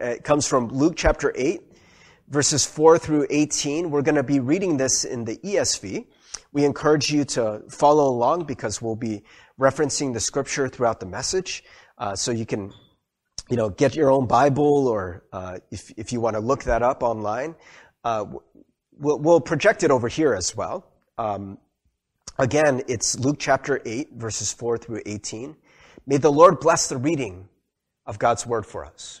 It comes from Luke chapter 8, verses 4 through 18. We're going to be reading this in the ESV. We encourage you to follow along because we'll be referencing the scripture throughout the message. Uh, so you can, you know, get your own Bible or uh, if, if you want to look that up online. Uh, we'll, we'll, project it over here as well. Um, again, it's Luke chapter 8, verses 4 through 18. May the Lord bless the reading of God's word for us.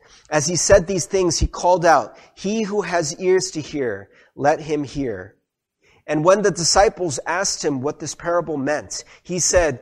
As he said these things, he called out, He who has ears to hear, let him hear. And when the disciples asked him what this parable meant, he said,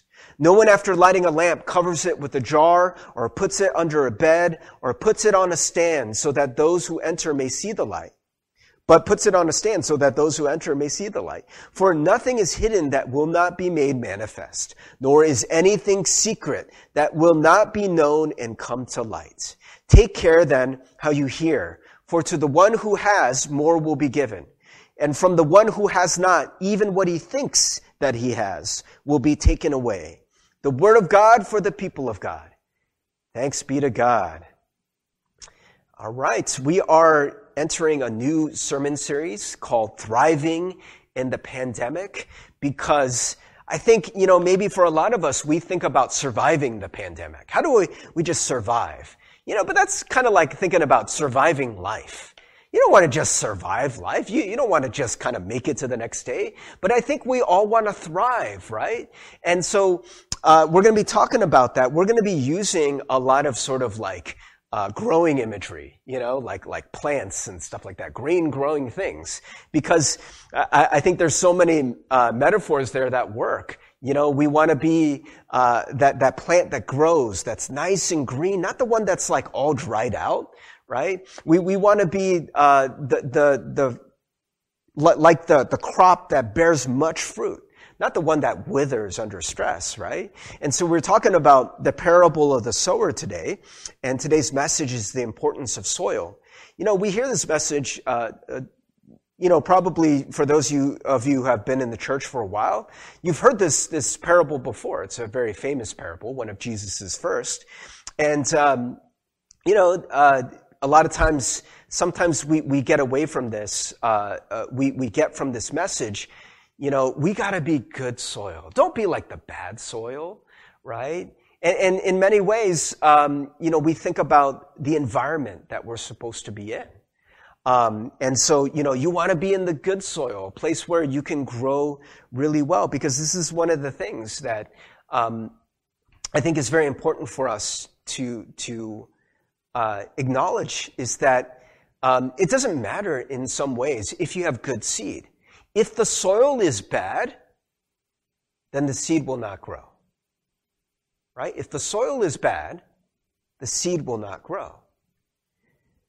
No one after lighting a lamp covers it with a jar or puts it under a bed or puts it on a stand so that those who enter may see the light. But puts it on a stand so that those who enter may see the light. For nothing is hidden that will not be made manifest, nor is anything secret that will not be known and come to light. Take care then how you hear, for to the one who has, more will be given and from the one who has not, even what he thinks that he has will be taken away. The word of God for the people of God. Thanks be to God. All right. We are entering a new sermon series called Thriving in the Pandemic because I think, you know, maybe for a lot of us, we think about surviving the pandemic. How do we, we just survive? You know, but that's kind of like thinking about surviving life. You don't want to just survive life. You, you don't want to just kind of make it to the next day. But I think we all want to thrive, right? And so uh, we're going to be talking about that. We're going to be using a lot of sort of like uh, growing imagery, you know, like like plants and stuff like that, green growing things, because I, I think there's so many uh, metaphors there that work. You know, we want to be uh, that that plant that grows, that's nice and green, not the one that's like all dried out, right? We, we want to be uh, the, the, the, like the, the crop that bears much fruit, not the one that withers under stress, right? And so we're talking about the parable of the sower today, and today's message is the importance of soil. You know, we hear this message, uh, uh, you know, probably for those of you, of you who have been in the church for a while, you've heard this, this parable before. It's a very famous parable, one of Jesus's first. And, um, you know, uh, a lot of times, sometimes we, we get away from this. Uh, uh, we, we get from this message, you know, we got to be good soil. Don't be like the bad soil, right? And, and in many ways, um, you know, we think about the environment that we're supposed to be in. Um, and so, you know, you want to be in the good soil, a place where you can grow really well, because this is one of the things that um, I think is very important for us to to uh, acknowledge is that um, it doesn't matter in some ways if you have good seed. If the soil is bad, then the seed will not grow. Right? If the soil is bad, the seed will not grow.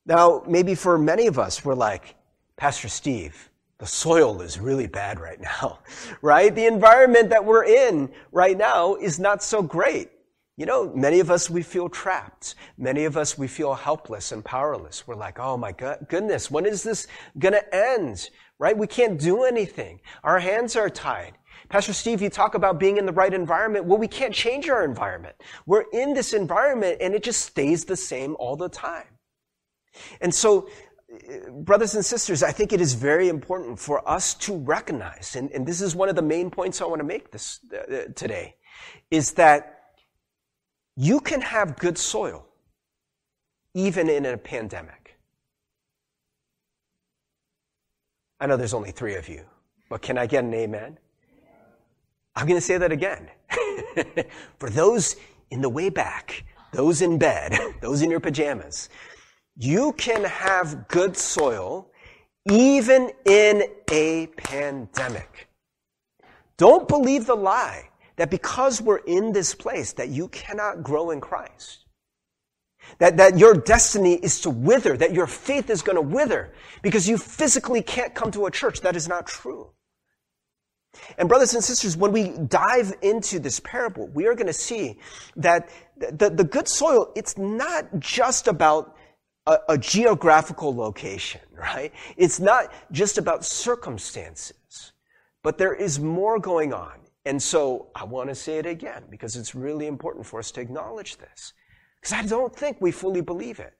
Now, maybe for many of us, we're like, Pastor Steve, the soil is really bad right now, right? The environment that we're in right now is not so great. You know, many of us, we feel trapped. Many of us, we feel helpless and powerless. We're like, oh my God, goodness, when is this gonna end? Right? We can't do anything. Our hands are tied. Pastor Steve, you talk about being in the right environment. Well, we can't change our environment. We're in this environment and it just stays the same all the time. And so, brothers and sisters, I think it is very important for us to recognize, and, and this is one of the main points I want to make this uh, today, is that you can have good soil even in a pandemic. I know there's only three of you, but can I get an amen? I'm going to say that again. For those in the way back, those in bed, those in your pajamas, you can have good soil even in a pandemic. Don't believe the lie that because we're in this place that you cannot grow in Christ. That, that your destiny is to wither, that your faith is going to wither because you physically can't come to a church. That is not true. And brothers and sisters, when we dive into this parable, we are going to see that the, the good soil, it's not just about a, a geographical location, right? It's not just about circumstances, but there is more going on. And so I want to say it again because it's really important for us to acknowledge this. Because I don't think we fully believe it.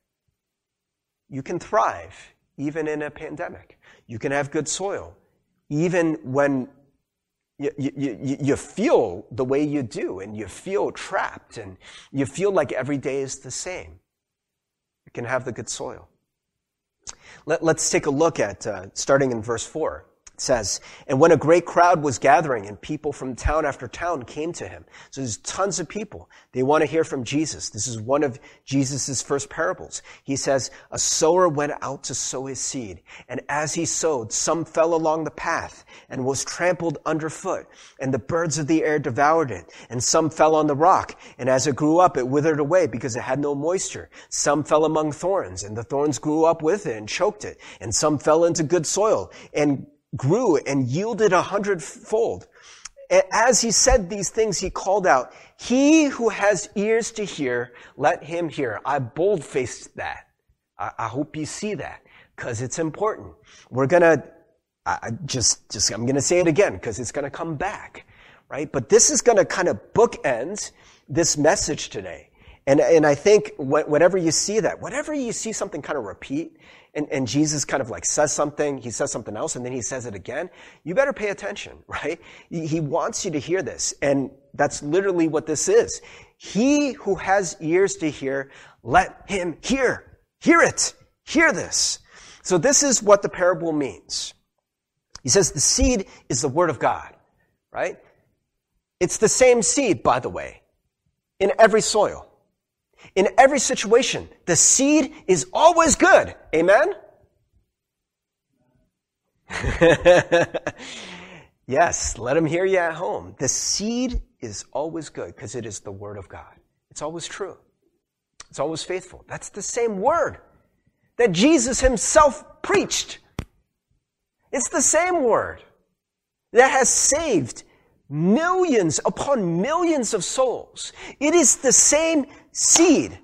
You can thrive even in a pandemic. You can have good soil even when you, you, you, feel the way you do and you feel trapped and you feel like every day is the same. You can have the good soil. Let, us take a look at, uh, starting in verse 4 says, and when a great crowd was gathering and people from town after town came to him. So there's tons of people. They want to hear from Jesus. This is one of Jesus' first parables. He says, a sower went out to sow his seed. And as he sowed, some fell along the path and was trampled underfoot. And the birds of the air devoured it. And some fell on the rock. And as it grew up, it withered away because it had no moisture. Some fell among thorns and the thorns grew up with it and choked it. And some fell into good soil and grew and yielded a hundredfold. As he said these things, he called out, He who has ears to hear, let him hear. I bold-faced that. I, I hope you see that because it's important. We're gonna, I just, just, I'm gonna say it again because it's gonna come back, right? But this is gonna kind of bookend this message today. And, and I think whenever you see that, whenever you see something kind of repeat, and, and Jesus kind of like says something, he says something else, and then he says it again, you better pay attention, right? He wants you to hear this. And that's literally what this is. He who has ears to hear, let him hear. Hear it. Hear this. So this is what the parable means. He says the seed is the word of God, right? It's the same seed, by the way, in every soil. In every situation, the seed is always good. Amen? yes, let them hear you at home. The seed is always good because it is the Word of God. It's always true. It's always faithful. That's the same Word that Jesus Himself preached. It's the same Word that has saved millions upon millions of souls. It is the same seed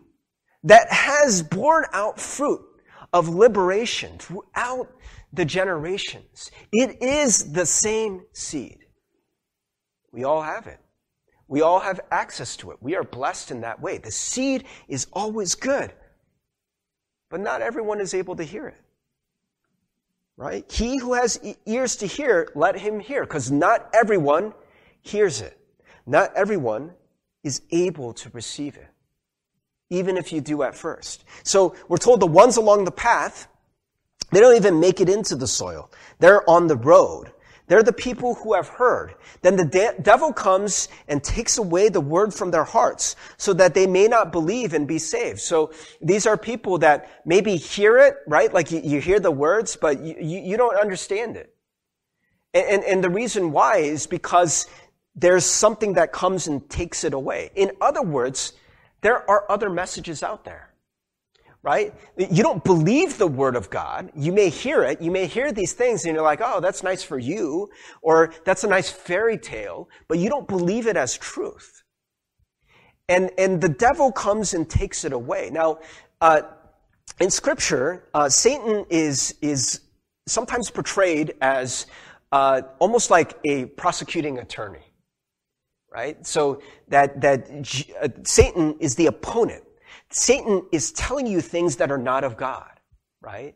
that has borne out fruit of liberation throughout the generations. It is the same seed. We all have it. We all have access to it. We are blessed in that way. The seed is always good, but not everyone is able to hear it. Right? He who has ears to hear, let him hear, because not everyone hears it. Not everyone is able to receive it even if you do at first. So we're told the ones along the path, they don't even make it into the soil. They're on the road. They're the people who have heard. Then the de- devil comes and takes away the word from their hearts so that they may not believe and be saved. So these are people that maybe hear it, right? Like you, you hear the words, but you, you, don't understand it. And, and, and the reason why is because there's something that comes and takes it away. In other words, there are other messages out there, right? You don't believe the word of God. You may hear it. You may hear these things and you're like, oh, that's nice for you, or that's a nice fairy tale, but you don't believe it as truth. And, and the devil comes and takes it away. Now, uh, in scripture, uh, Satan is, is sometimes portrayed as uh, almost like a prosecuting attorney, right? So that, that uh, Satan is the opponent. Satan is telling you things that are not of God, right?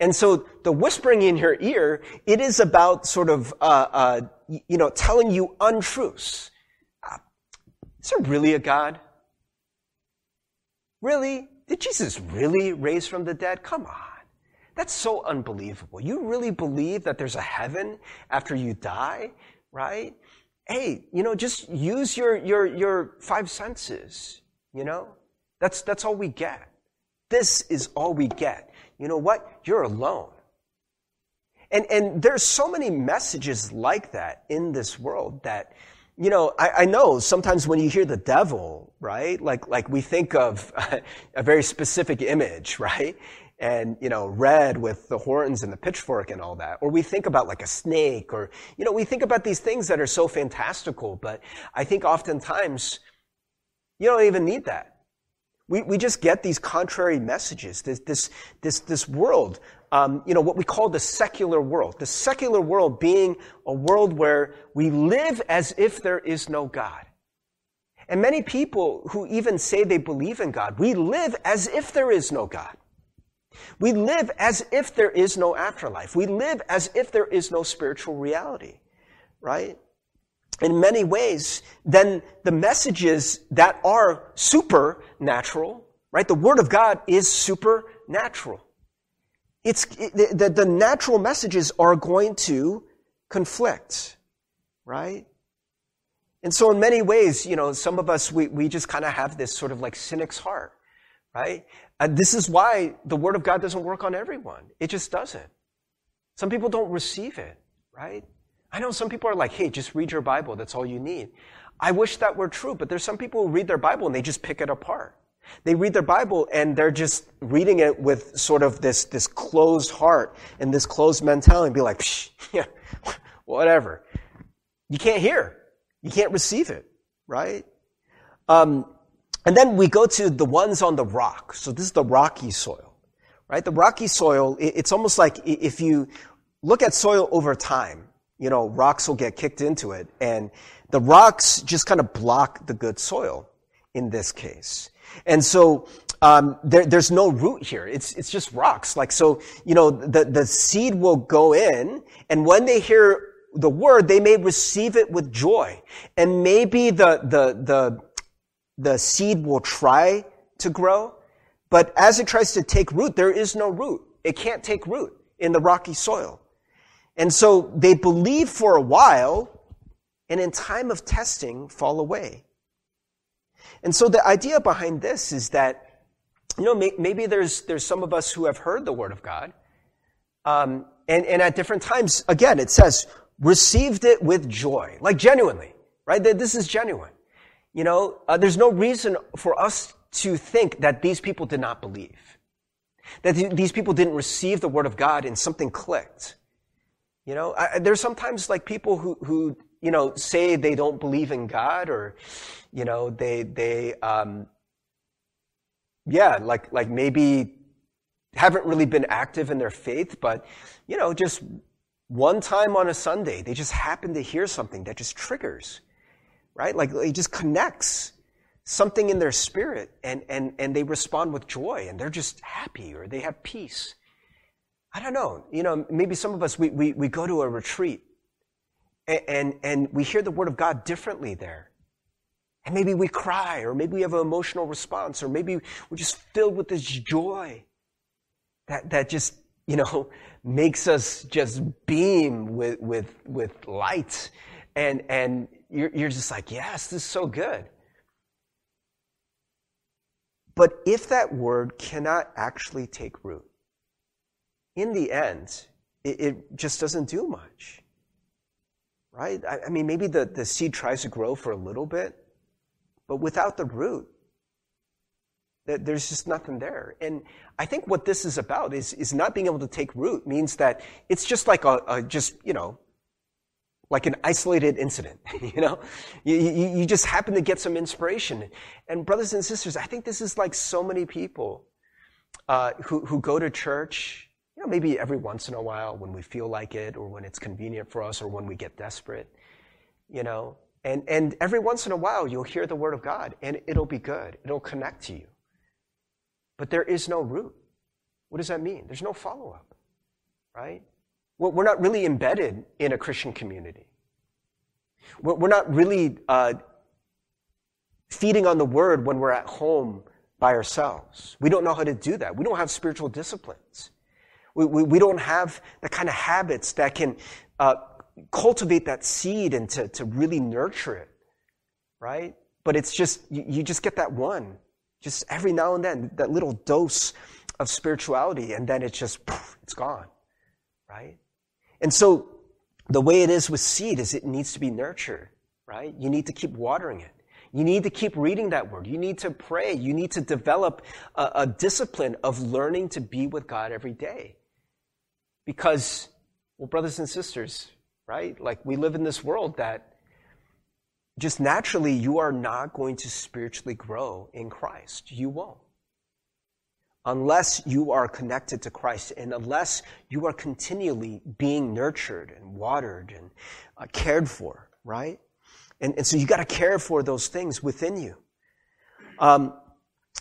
And so the whispering in your ear, it is about sort of, uh, uh, you know, telling you untruths. Uh, is there really a God? Really? Did Jesus really raise from the dead? Come on. That's so unbelievable. You really believe that there's a heaven after you die, right? Hey, you know, just use your, your, your five senses, you know? That's, that's all we get. This is all we get. You know what? You're alone. And, and there's so many messages like that in this world that, you know, I, I, know sometimes when you hear the devil, right? Like, like we think of a very specific image, right? And you know red with the horns and the pitchfork and all that. Or we think about like a snake or you know we think about these things that are so fantastical but i think oftentimes you don't even need that. We, we just get these contrary messages this this this, this world um, you know what we call the secular world. The secular world being a world where we live as if there is no god. And many people who even say they believe in god we live as if there is no god we live as if there is no afterlife. We live as if there is no spiritual reality, right? In many ways, then the messages that are supernatural, right? The Word of God is supernatural. It's, it, the, the natural messages are going to conflict, right? And so in many ways, you know, some of us, we, we just kind of have this sort of like cynic's heart, right? And this is why the Word of God doesn't work on everyone. It just doesn't. Some people don't receive it, right? I know some people are like, hey, just read your Bible. That's all you need. I wish that were true, but there's some people who read their Bible and they just pick it apart. They read their Bible and they're just reading it with sort of this, this closed heart and this closed mentality and be like, Psh, yeah, whatever. You can't hear. You can't receive it, right? Um, and then we go to the ones on the rock. So this is the rocky soil, right? The rocky soil, it's almost like if you look at soil over time, you know, rocks will get kicked into it and the rocks just kind of block the good soil in this case. And so, um, there, there's no root here. It's, it's just rocks. Like, so, you know, the, the seed will go in and when they hear the word, they may receive it with joy. And maybe the, the, the, the seed will try to grow, but as it tries to take root, there is no root. It can't take root in the rocky soil. And so they believe for a while, and in time of testing, fall away. And so the idea behind this is that, you know, maybe there's, there's some of us who have heard the word of God, um, and, and at different times, again, it says, received it with joy, like genuinely, right? This is genuine. You know, uh, there's no reason for us to think that these people did not believe. That th- these people didn't receive the word of God and something clicked. You know, I, there's sometimes like people who, who, you know, say they don't believe in God or, you know, they, they, um, yeah, like, like maybe haven't really been active in their faith, but, you know, just one time on a Sunday, they just happen to hear something that just triggers right? Like it just connects something in their spirit and, and, and they respond with joy and they're just happy or they have peace. I don't know. You know, maybe some of us, we, we, we go to a retreat and, and, and we hear the word of God differently there. And maybe we cry, or maybe we have an emotional response, or maybe we're just filled with this joy that, that just, you know, makes us just beam with, with, with light. And, and you're, you're just like, yes, this is so good. But if that word cannot actually take root, in the end, it, it just doesn't do much. Right? I, I mean, maybe the, the seed tries to grow for a little bit, but without the root, that there's just nothing there. And I think what this is about is, is not being able to take root means that it's just like a, a just, you know, like an isolated incident, you know? You, you, you, just happen to get some inspiration. And brothers and sisters, I think this is like so many people uh, who, who go to church, you know, maybe every once in a while when we feel like it or when it's convenient for us or when we get desperate, you know? And, and every once in a while you'll hear the word of God and it'll be good. It'll connect to you. But there is no root. What does that mean? There's no follow up, right? We're not really embedded in a Christian community. We're not really uh, feeding on the word when we're at home by ourselves. We don't know how to do that. We don't have spiritual disciplines. We, we, we don't have the kind of habits that can uh, cultivate that seed and to, to really nurture it, right? But it's just, you, you just get that one, just every now and then, that little dose of spirituality, and then it's just, poof, it's gone, right? And so the way it is with seed is it needs to be nurtured, right? You need to keep watering it. You need to keep reading that word. You need to pray. You need to develop a, a discipline of learning to be with God every day. Because, well, brothers and sisters, right? Like we live in this world that just naturally you are not going to spiritually grow in Christ. You won't unless you are connected to Christ and unless you are continually being nurtured and watered and uh, cared for, right? And, and so you got to care for those things within you. Um,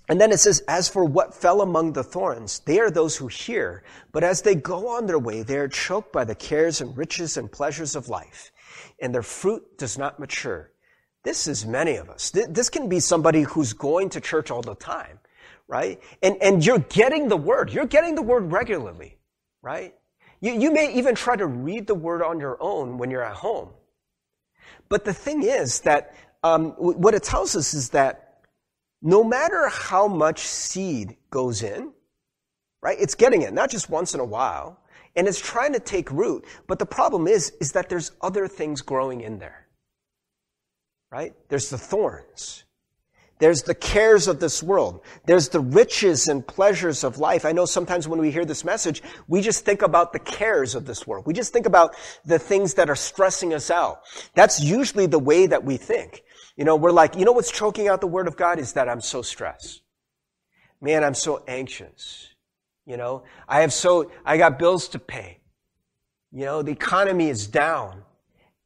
and then it says, as for what fell among the thorns, they are those who hear, but as they go on their way, they are choked by the cares and riches and pleasures of life, and their fruit does not mature. This is many of us. This can be somebody who's going to church all the time right? And, and you're getting the word. You're getting the word regularly, right? You, you may even try to read the word on your own when you're at home. But the thing is that um, what it tells us is that no matter how much seed goes in, right? It's getting it, not just once in a while, and it's trying to take root. But the problem is, is that there's other things growing in there, right? There's the thorns. There's the cares of this world. There's the riches and pleasures of life. I know sometimes when we hear this message, we just think about the cares of this world. We just think about the things that are stressing us out. That's usually the way that we think. You know, we're like, you know what's choking out the word of God is that I'm so stressed. Man, I'm so anxious. You know, I have so, I got bills to pay. You know, the economy is down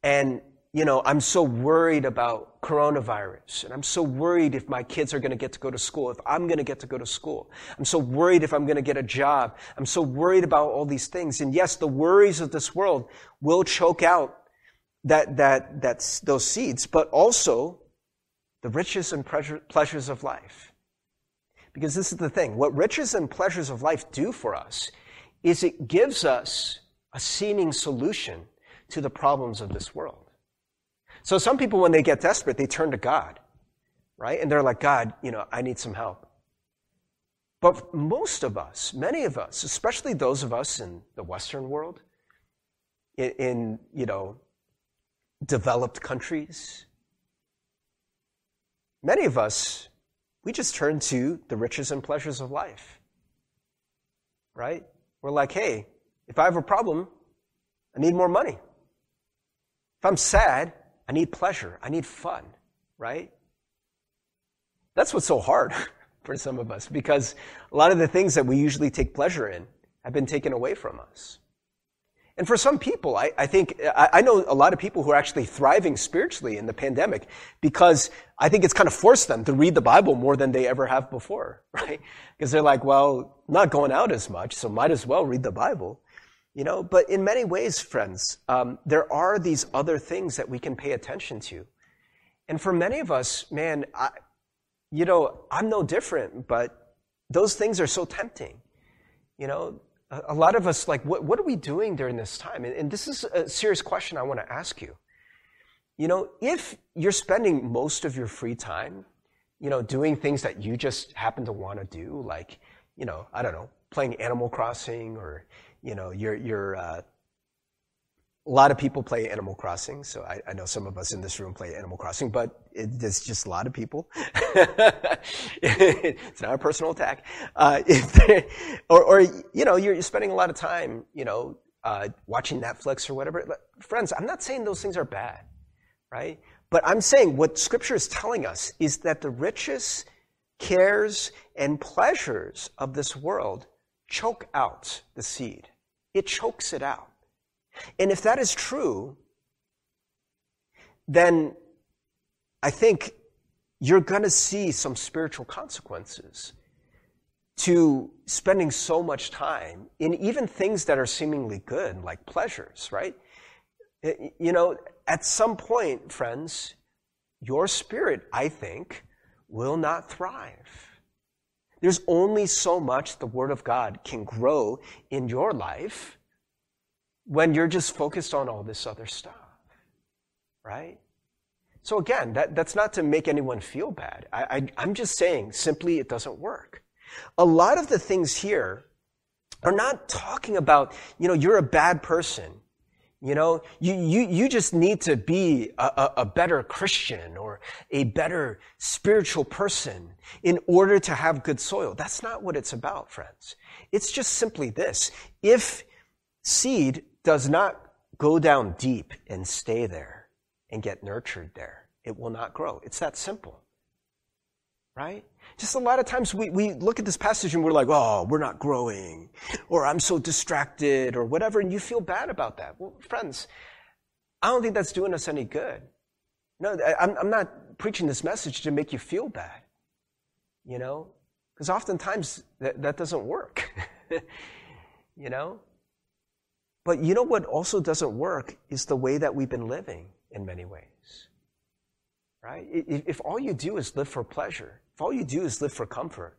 and you know, I'm so worried about coronavirus and I'm so worried if my kids are going to get to go to school, if I'm going to get to go to school. I'm so worried if I'm going to get a job. I'm so worried about all these things. And yes, the worries of this world will choke out that, that, that's those seeds, but also the riches and pleasures of life. Because this is the thing. What riches and pleasures of life do for us is it gives us a seeming solution to the problems of this world. So some people, when they get desperate, they turn to God, right? And they're like, God, you know, I need some help. But most of us, many of us, especially those of us in the Western world, in, in you know, developed countries, many of us, we just turn to the riches and pleasures of life. Right? We're like, hey, if I have a problem, I need more money. If I'm sad, I need pleasure. I need fun, right? That's what's so hard for some of us because a lot of the things that we usually take pleasure in have been taken away from us. And for some people, I, I think, I, I, know a lot of people who are actually thriving spiritually in the pandemic because I think it's kind of forced them to read the Bible more than they ever have before, right? Because they're like, well, not going out as much, so might as well read the Bible. You know, but in many ways, friends, um, there are these other things that we can pay attention to. And for many of us, man, I, you know, I'm no different, but those things are so tempting. You know, a, a lot of us, like, what, what are we doing during this time? And, and this is a serious question I want to ask you. You know, if you're spending most of your free time, you know, doing things that you just happen to want to do, like, you know, I don't know, playing Animal Crossing or, you know, you're, you're, uh, a lot of people play Animal Crossing, so I, I, know some of us in this room play Animal Crossing, but it, there's just a lot of people. it's not a personal attack. Uh, or, or, you know, you're spending a lot of time, you know, uh, watching Netflix or whatever. Friends, I'm not saying those things are bad, right? But I'm saying what Scripture is telling us is that the riches, cares, and pleasures of this world choke out the seed. It chokes it out. And if that is true, then I think you're going to see some spiritual consequences to spending so much time in even things that are seemingly good, like pleasures, right? You know, at some point, friends, your spirit, I think, will not thrive. There's only so much the Word of God can grow in your life when you're just focused on all this other stuff, right? So again, that, that's not to make anyone feel bad. I, I, I'm just saying simply it doesn't work. A lot of the things here are not talking about, you know, you're a bad person. You know, you, you, you just need to be a, a, a, better Christian or a better spiritual person in order to have good soil. That's not what it's about, friends. It's just simply this. If seed does not go down deep and stay there and get nurtured there, it will not grow. It's that simple. Right? Just a lot of times we, we look at this passage and we're like, oh, we're not growing, or I'm so distracted, or whatever, and you feel bad about that. Well, friends, I don't think that's doing us any good. No, I'm, I'm not preaching this message to make you feel bad, you know, because oftentimes that, that doesn't work, you know. But you know what also doesn't work is the way that we've been living in many ways. Right? If all you do is live for pleasure, if all you do is live for comfort,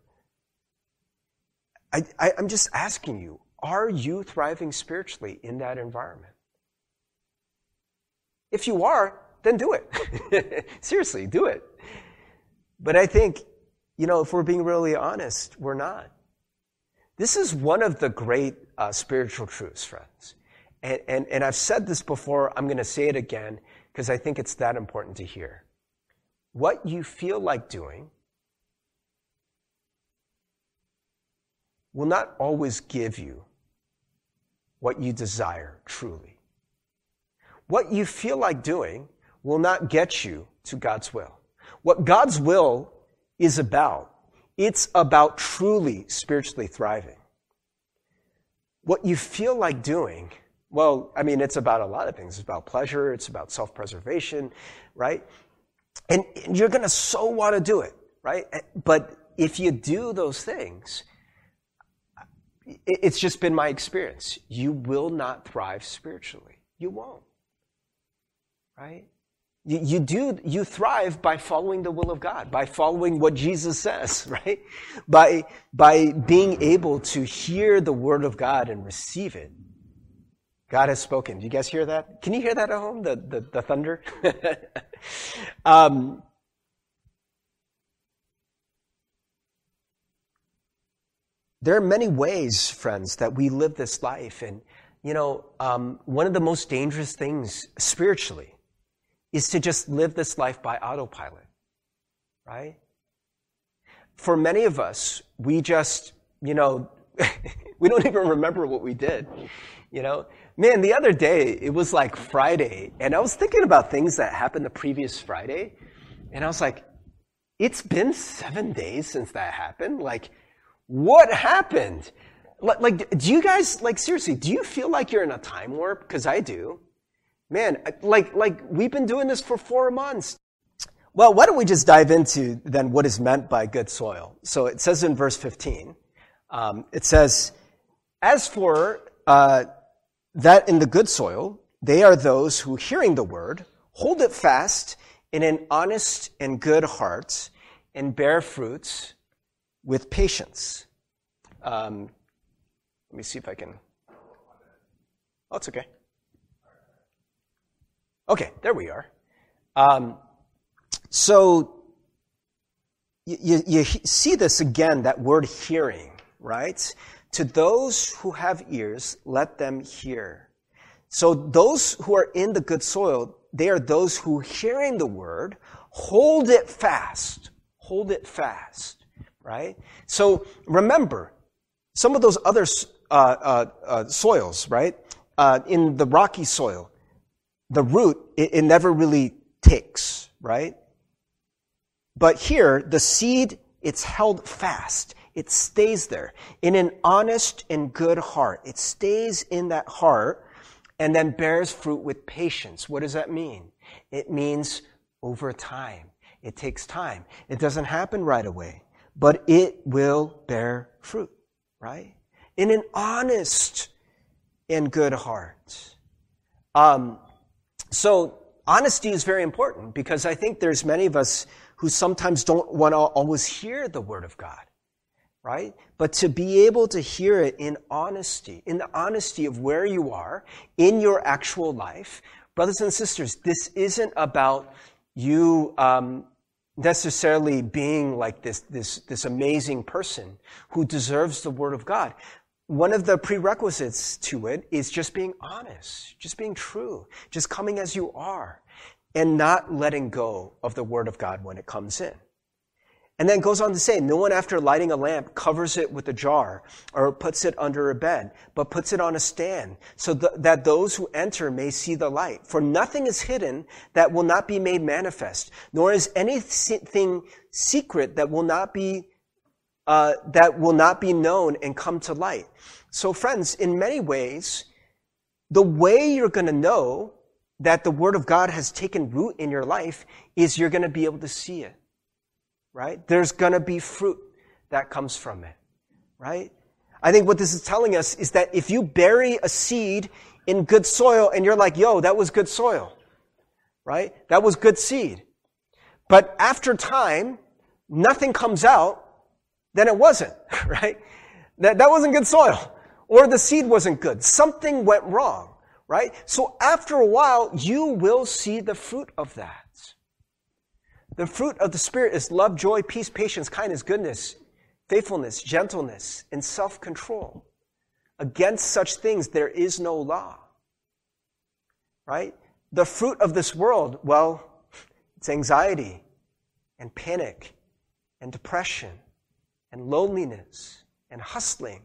I, I, I'm just asking you, are you thriving spiritually in that environment? If you are, then do it. Seriously, do it. But I think, you know, if we're being really honest, we're not. This is one of the great uh, spiritual truths, friends. And, and, and I've said this before, I'm going to say it again because I think it's that important to hear. What you feel like doing will not always give you what you desire truly. What you feel like doing will not get you to God's will. What God's will is about, it's about truly spiritually thriving. What you feel like doing, well, I mean, it's about a lot of things. It's about pleasure, it's about self preservation, right? And you're going to so want to do it, right? Eh, but if you do those things, it's just been my experience. You will not thrive spiritually. You won't. Right? You, you do, you thrive by following the will of God, by following what Jesus says, right? By, by being able to hear the word of God and receive it. God has spoken. Do you guys hear that? Can you hear that at home? The, the, the thunder? um, There are many ways, friends, that we live this life. And, you know, um, one of the most dangerous things spiritually is to just live this life by autopilot, right? For many of us, we just, you know, we don't even remember what we did. You know, man, the other day, it was like Friday, and I was thinking about things that happened the previous Friday, and I was like, it's been seven days since that happened. Like, what happened? Like, do you guys, like, seriously, do you feel like you're in a time warp? Because I do. Man, like, like, we've been doing this for four months. Well, why don't we just dive into then what is meant by good soil? So it says in verse 15, um, it says, As for uh, that in the good soil, they are those who, hearing the word, hold it fast in an honest and good heart and bear fruits with patience. Um, let me see if I can. Oh, it's okay. Okay, there we are. Um, so you, you see this again, that word hearing, right? To those who have ears, let them hear. So those who are in the good soil, they are those who hearing the word, hold it fast. Hold it fast right? So remember, some of those other uh, uh, uh, soils, right? uh, in the rocky soil, the root, it, it never really takes, right? But here, the seed, it's held fast. It stays there in an honest and good heart. It stays in that heart and then bears fruit with patience. What does that mean? It means over time. It takes time. It doesn't happen right away, but it will bear fruit, right? In an honest and good heart. Um, so honesty is very important because I think there's many of us who sometimes don't want to always hear the word of God right? But to be able to hear it in honesty, in the honesty of where you are in your actual life. Brothers and sisters, this isn't about you um, necessarily being like this, this, this amazing person who deserves the Word of God. One of the prerequisites to it is just being honest, just being true, just coming as you are, and not letting go of the Word of God when it comes in. And then goes on to say, no one after lighting a lamp covers it with a jar or puts it under a bed, but puts it on a stand so th- that those who enter may see the light. For nothing is hidden that will not be made manifest, nor is anything secret that will not be, uh, that will not be known and come to light. So friends, in many ways, the way you're going to know that the word of God has taken root in your life is you're going to be able to see it right? There's gonna be fruit that comes from it, right? I think what this is telling us is that if you bury a seed in good soil and you're like, yo, that was good soil, right? That was good seed. But after time, nothing comes out, then it wasn't, right? That, that wasn't good soil. Or the seed wasn't good. Something went wrong, right? So after a while, you will see the fruit of that. The fruit of the Spirit is love, joy, peace, patience, kindness, goodness, faithfulness, gentleness, and self control. Against such things there is no law. Right? The fruit of this world, well, it's anxiety and panic and depression and loneliness and hustling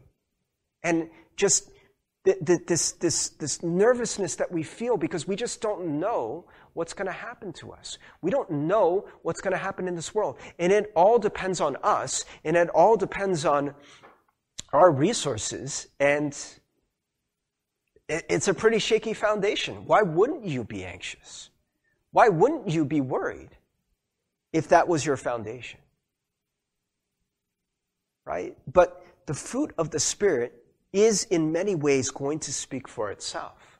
and just this, this, this nervousness that we feel because we just don't know what's going to happen to us. We don't know what's going to happen in this world. And it all depends on us, and it all depends on our resources, and it's a pretty shaky foundation. Why wouldn't you be anxious? Why wouldn't you be worried if that was your foundation? Right? But the fruit of the Spirit is in many ways going to speak for itself.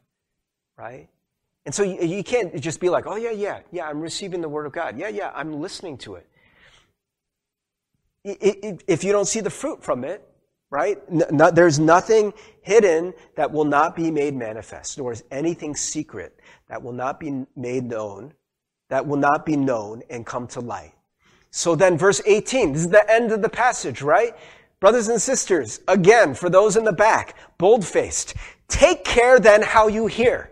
Right? And so you, you, can't just be like, oh, yeah, yeah, yeah, I'm receiving the Word of God. Yeah, yeah, I'm listening to it. If you don't see the fruit from it, right? There's nothing hidden that will not be made manifest, nor is anything secret that will not be made known, that will not be known and come to light. So then, verse 18, this is the end of the passage, right? Brothers and sisters, again, for those in the back, bold faced, take care then how you hear.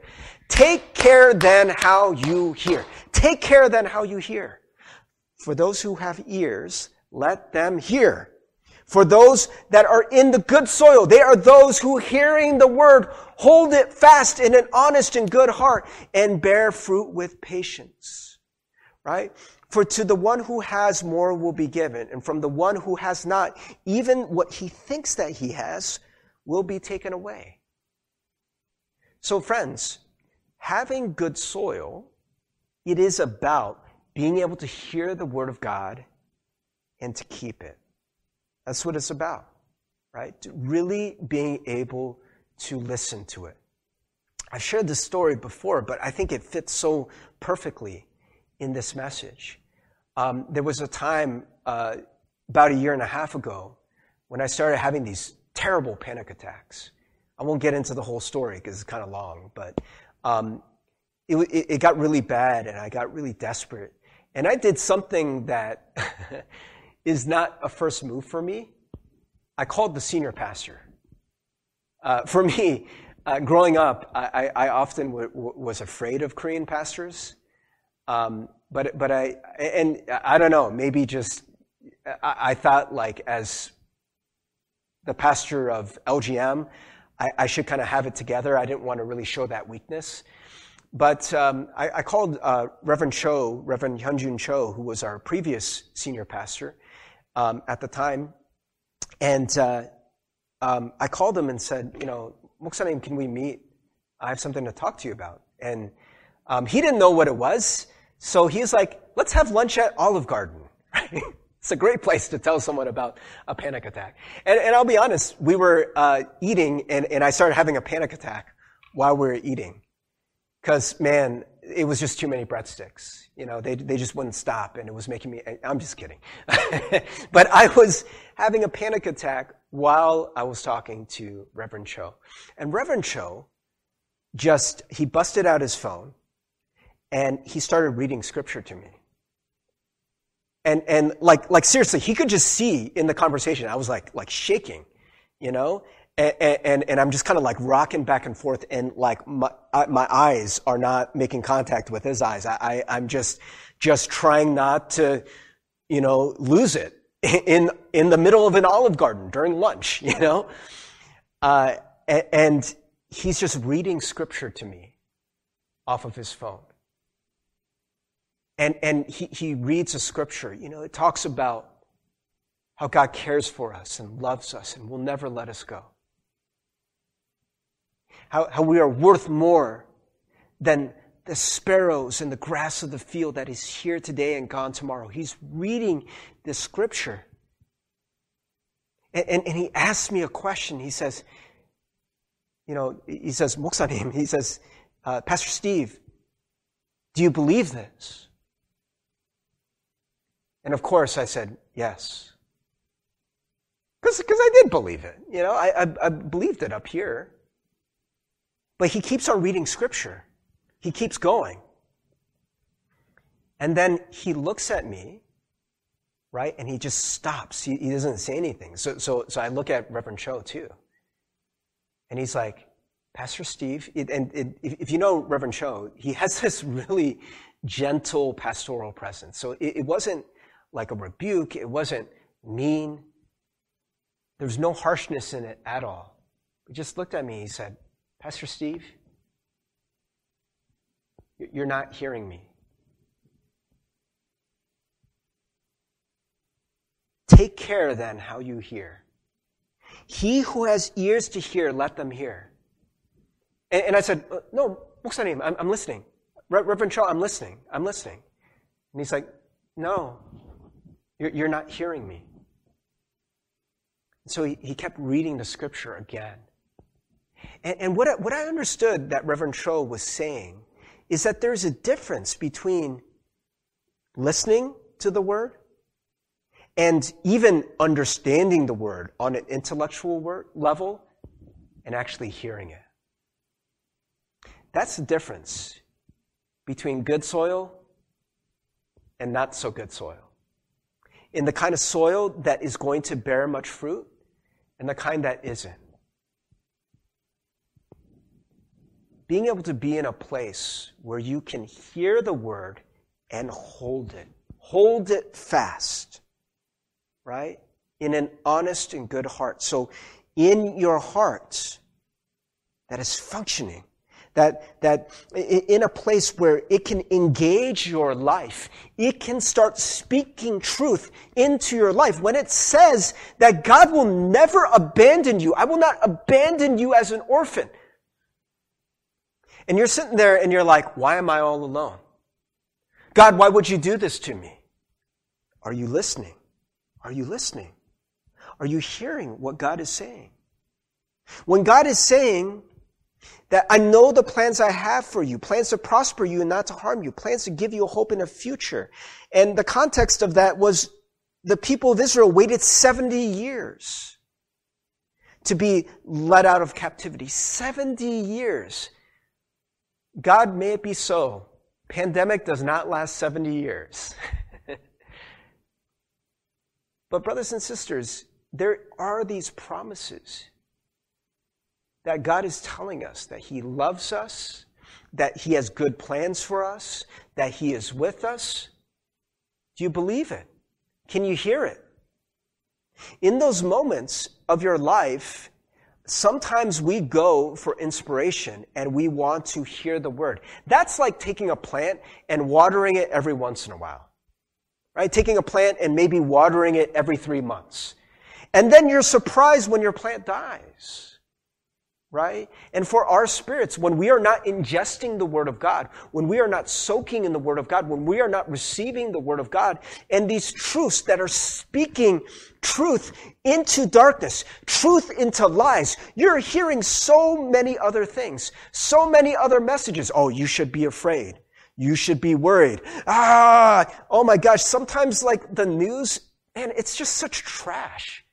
Take care then how you hear. Take care then how you hear. For those who have ears, let them hear. For those that are in the good soil, they are those who hearing the word hold it fast in an honest and good heart and bear fruit with patience. Right? For to the one who has more will be given, and from the one who has not, even what he thinks that he has will be taken away. So friends, having good soil, it is about being able to hear the Word of God and to keep it. That's what it's about, right? Really being able to listen to it. I've shared this story before, but I think it fits so perfectly in this message. Um, there was a time uh, about a year and a half ago when I started having these terrible panic attacks. I won't get into the whole story because it's kind of long, but um, it, it, got really bad and I got really desperate. And I did something that is not a first move for me. I called the senior pastor. Uh, for me, uh, growing up, I, I often w- w- was afraid of Korean pastors. Um, but, but I, and I don't know, maybe just, I, I thought like as the pastor of LGM, I, I should kind of have it together. I didn't want to really show that weakness. But um, I, I, called uh, Reverend Cho, Reverend Hyunjun Cho, who was our previous senior pastor um, at the time, and uh, um, I called him and said, you know, Moksanim, can we meet? I have something to talk to you about. And um, he didn't know what it was, so he's like, let's have lunch at Olive Garden. it's a great place to tell someone about a panic attack. And, and I'll be honest, we were uh, eating, and, and I started having a panic attack while we were eating. Because, man, it was just too many breadsticks. You know, they, they just wouldn't stop, and it was making me, I'm just kidding. but I was having a panic attack while I was talking to Reverend Cho. And Reverend Cho just, he busted out his phone, and he started reading scripture to me. And, and like, like seriously, he could just see in the conversation, I was like, like shaking, you know? And, and, and I'm just kind of like rocking back and forth and like my, my eyes are not making contact with his eyes. I, I, am just, just trying not to, you know, lose it in, in the middle of an olive garden during lunch, you know? Uh, and he's just reading scripture to me off of his phone. And, and he, he reads a scripture, you know, it talks about how God cares for us and loves us and will never let us go. How, how we are worth more than the sparrows and the grass of the field that is here today and gone tomorrow. He's reading the scripture. And, and, and he asks me a question. He says, you know, he says, Moksanim, he says, uh, Pastor Steve, do you believe this? And of course, I said, yes. Because I did believe it. You know, I, I, I believed it up here. But he keeps on reading scripture. He keeps going. And then he looks at me, right? And he just stops. He, he doesn't say anything. So, so, so I look at Reverend Cho too. And he's like, Pastor Steve, it, and it, if you know Reverend Cho, he has this really gentle pastoral presence. So it, it wasn't like a rebuke. It wasn't mean. There was no harshness in it at all. He just looked at me. He said, Pastor Steve, you're not hearing me. Take care then how you hear. He who has ears to hear, let them hear. And, and I said, uh, No, Moksanim, I'm, I'm listening. Reverend Charles, I'm listening. I'm listening. And he's like, No, you're, not hearing me. So he, he kept reading the scripture again. And, what, I, what I understood that Reverend Cho was saying is that there's a difference between listening to the word and even understanding the word on an intellectual level and actually hearing it. That's the difference between good soil and not so good soil in the kind of soil that is going to bear much fruit and the kind that isn't. Being able to be in a place where you can hear the word and hold it. Hold it fast. Right? In an honest and good heart. So in your heart that is functioning that, that in a place where it can engage your life, it can start speaking truth into your life. When it says that God will never abandon you, I will not abandon you as an orphan. And you're sitting there and you're like, why am I all alone? God, why would you do this to me? Are you listening? Are you listening? Are you hearing what God is saying? When God is saying, that I know the plans I have for you, plans to prosper you and not to harm you, plans to give you a hope in a future. And the context of that was the people of Israel waited 70 years to be let out of captivity. 70 years. God, may it be so. Pandemic does not last 70 years. but brothers and sisters, there are these promises that God is telling us that He loves us, that He has good plans for us, that He is with us? Do you believe it? Can you hear it? In those moments of your life sometimes we go for inspiration and we want to hear the word. That's like taking a plant and watering it every once in a while. Right? Taking a plant and maybe watering it every three months. And then you're surprised when your plant dies right? And for our spirits, when we are not ingesting the Word of God, when we are not soaking in the Word of God, when we are not receiving the Word of God, and these truths that are speaking truth into darkness, truth into lies, you're hearing so many other things, so many other messages. Oh, you should be afraid. You should be worried. Ah, oh my gosh, sometimes like the news, man, it's just such trash.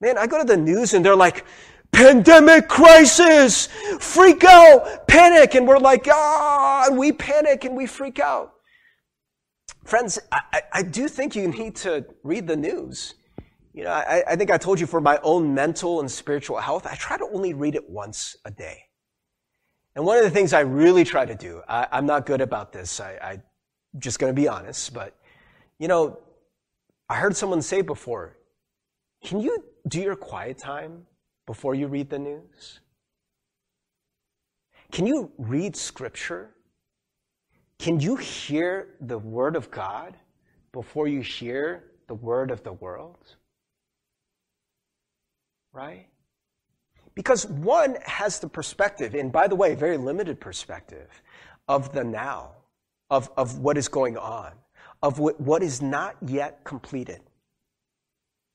Man, I go to the news and they're like, pandemic crisis, freak out, panic, and we're like, ah, we panic and we freak out. Friends, I, I do think you need to read the news. You know, I, I think I told you for my own mental and spiritual health, I try to only read it once a day. And one of the things I really try to do, I, am not good about this, I, I'm just going to be honest, but, you know, I heard someone say before, can you do your quiet time before you read the news? Can you read scripture? Can you hear the word of God before you hear the word of the world? Right? Because one has the perspective, and by the way, very limited perspective, of the now, of, of what is going on, of what, what is not yet completed.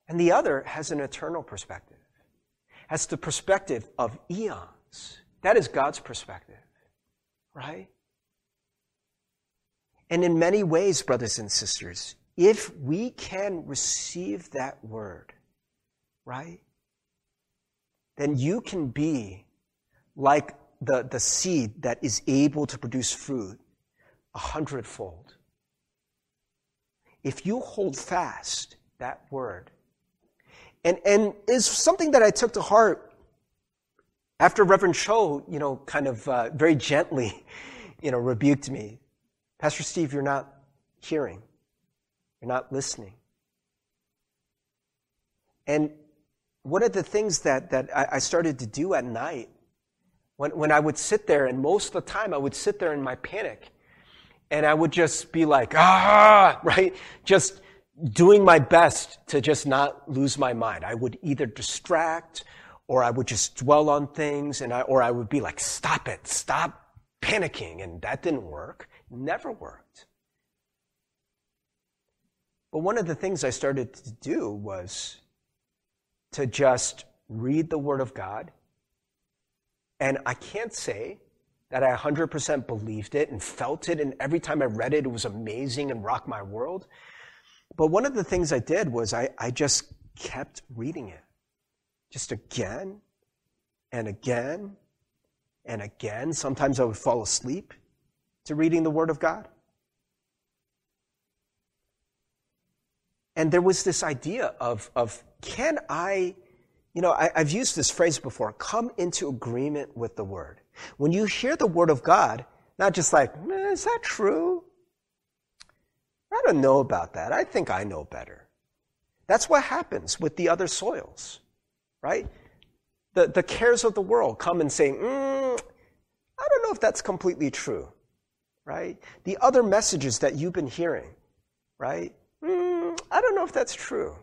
And the other has an eternal perspective has the perspective of eons. That is God's perspective, right? And in many ways, brothers and sisters, if we can receive that word, right, then you can be like the, the seed that is able to produce fruit a hundredfold. If you hold fast that word, and, and is something that I took to heart after Reverend Cho, you know, kind of uh, very gently, you know, rebuked me. Pastor Steve, you're not hearing. You're not listening. And one of the things that, that I started to do at night, when, when I would sit there, and most of the time I would sit there in my panic, and I would just be like, ah, right? Just doing my best to just not lose my mind. I would either distract or I would just dwell on things and I, or I would be like, stop it, stop panicking. And that didn't work. Never worked. But one of the things I started to do was to just read the Word of God. And I can't say that I 100% believed it and felt it, and every time I read it, it was amazing and rocked my world. But one of the things I did was I, I just kept reading it. Just again and again and again. Sometimes I would fall asleep to reading the Word of God. And there was this idea of, of can I, you know, I, I've used this phrase before, come into agreement with the Word. When you hear the Word of God, not just like, is that true? I don't know about that. I think I know better. That's what happens with the other soils, right? The, the cares of the world come and say, mm, I don't know if that's completely true, right? The other messages that you've been hearing, right? Mm, I don't know if that's true,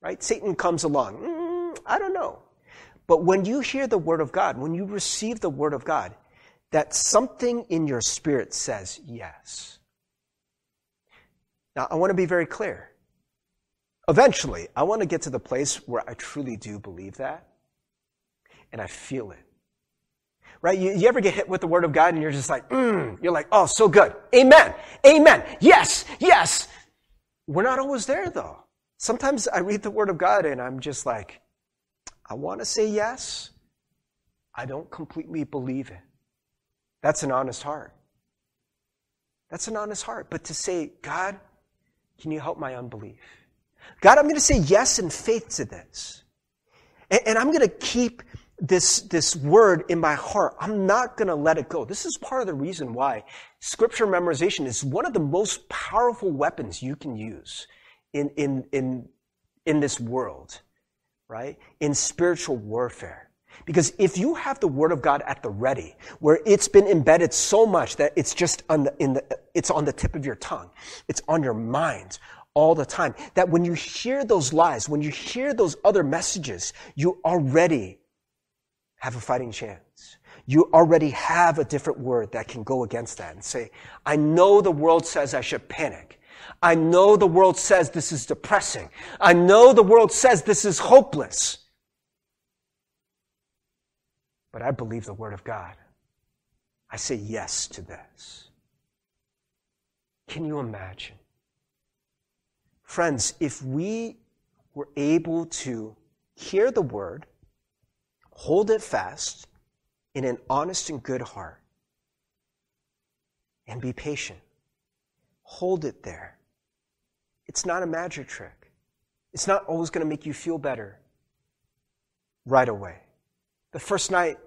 right? Satan comes along, mm, I don't know. But when you hear the word of God, when you receive the word of God, that something in your spirit says yes. Now, I want to be very clear. Eventually, I want to get to the place where I truly do believe that and I feel it. Right? You, you ever get hit with the word of God and you're just like, mm, you're like, oh, so good. Amen. Amen. Yes. Yes. We're not always there though. Sometimes I read the word of God and I'm just like, I want to say yes. I don't completely believe it. That's an honest heart. That's an honest heart. But to say, God, can you help my unbelief? God, I'm going to say yes in faith to this. And, and I'm going to keep this, this word in my heart. I'm not going to let it go. This is part of the reason why scripture memorization is one of the most powerful weapons you can use in, in, in, in this world, right? In spiritual warfare. Because if you have the Word of God at the ready, where it's been embedded so much that it's just on the, in the, it's on the tip of your tongue, it's on your mind all the time, that when you hear those lies, when you hear those other messages, you already have a fighting chance. You already have a different word that can go against that and say, I know the world says I should panic. I know the world says this is depressing. I know the world says this is hopeless but I believe the Word of God. I say yes to this. Can you imagine? Friends, if we were able to hear the Word, hold it fast in an honest and good heart, and be patient, hold it there. It's not a magic trick. It's not always going to make you feel better right away. The first night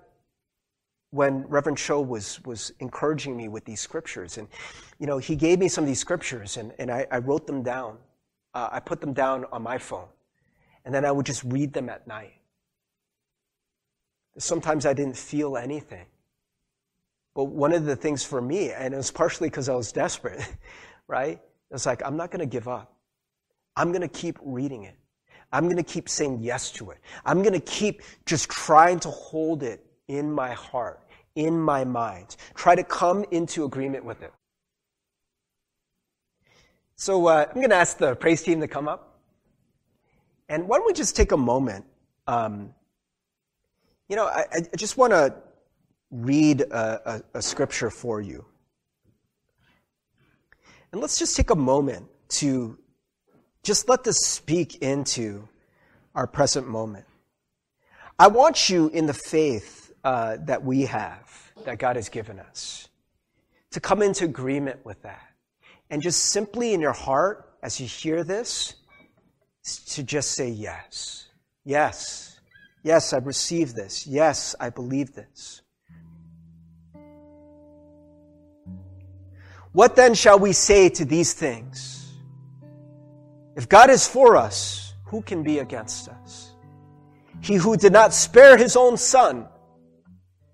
when Reverend Cho was, was encouraging me with these scriptures, and, you know, he gave me some of these scriptures, and, and I, I wrote them down. Uh, I put them down on my phone, and then I would just read them at night. Sometimes I didn't feel anything. But one of the things for me, and it was partially because I was desperate, right? It was like, I'm not going to give up. I'm going to keep reading it. I'm going to keep saying yes to it. I'm going to keep just trying to hold it in my heart, in my mind. Try to come into agreement with it. So uh, I'm going to ask the praise team to come up. And why don't we just take a moment? Um, you know, I, I just want to read a, a, a scripture for you. And let's just take a moment to just let this speak into our present moment. I want you in the faith uh, that we have, that God has given us, to come into agreement with that. And just simply in your heart, as you hear this, to just say yes. Yes. Yes, I receive this. Yes, I believe this. What then shall we say to these things? If God is for us, who can be against us? He who did not spare his own son,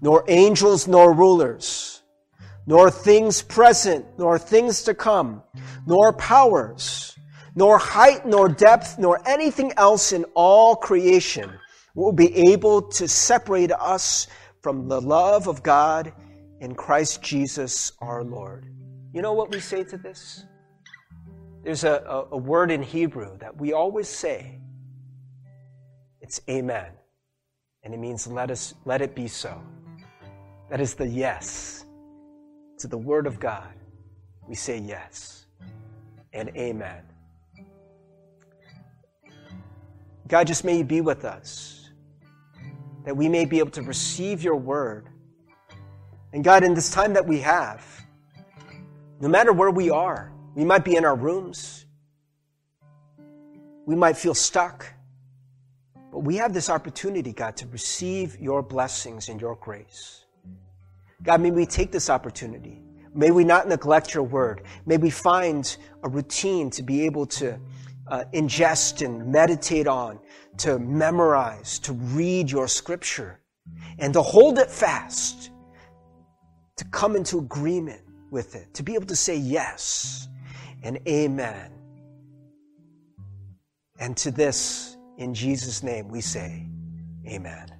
nor angels nor rulers, nor things present, nor things to come, nor powers, nor height, nor depth, nor anything else in all creation will be able to separate us from the love of God in Christ Jesus our Lord. You know what we say to this? There's a, a, a word in Hebrew that we always say. It's amen. And it means let us let it be so. That is the yes to the Word of God. We say yes and amen. God, just may you be with us, that we may be able to receive your Word. And God, in this time that we have, no matter where we are, we might be in our rooms, we might feel stuck. But we have this opportunity, God, to receive your blessings and your grace. God, may we take this opportunity. May we not neglect your word. May we find a routine to be able to uh, ingest and meditate on, to memorize, to read your scripture, and to hold it fast, to come into agreement with it, to be able to say yes and amen. And to this, in Jesus' name, we say, Amen.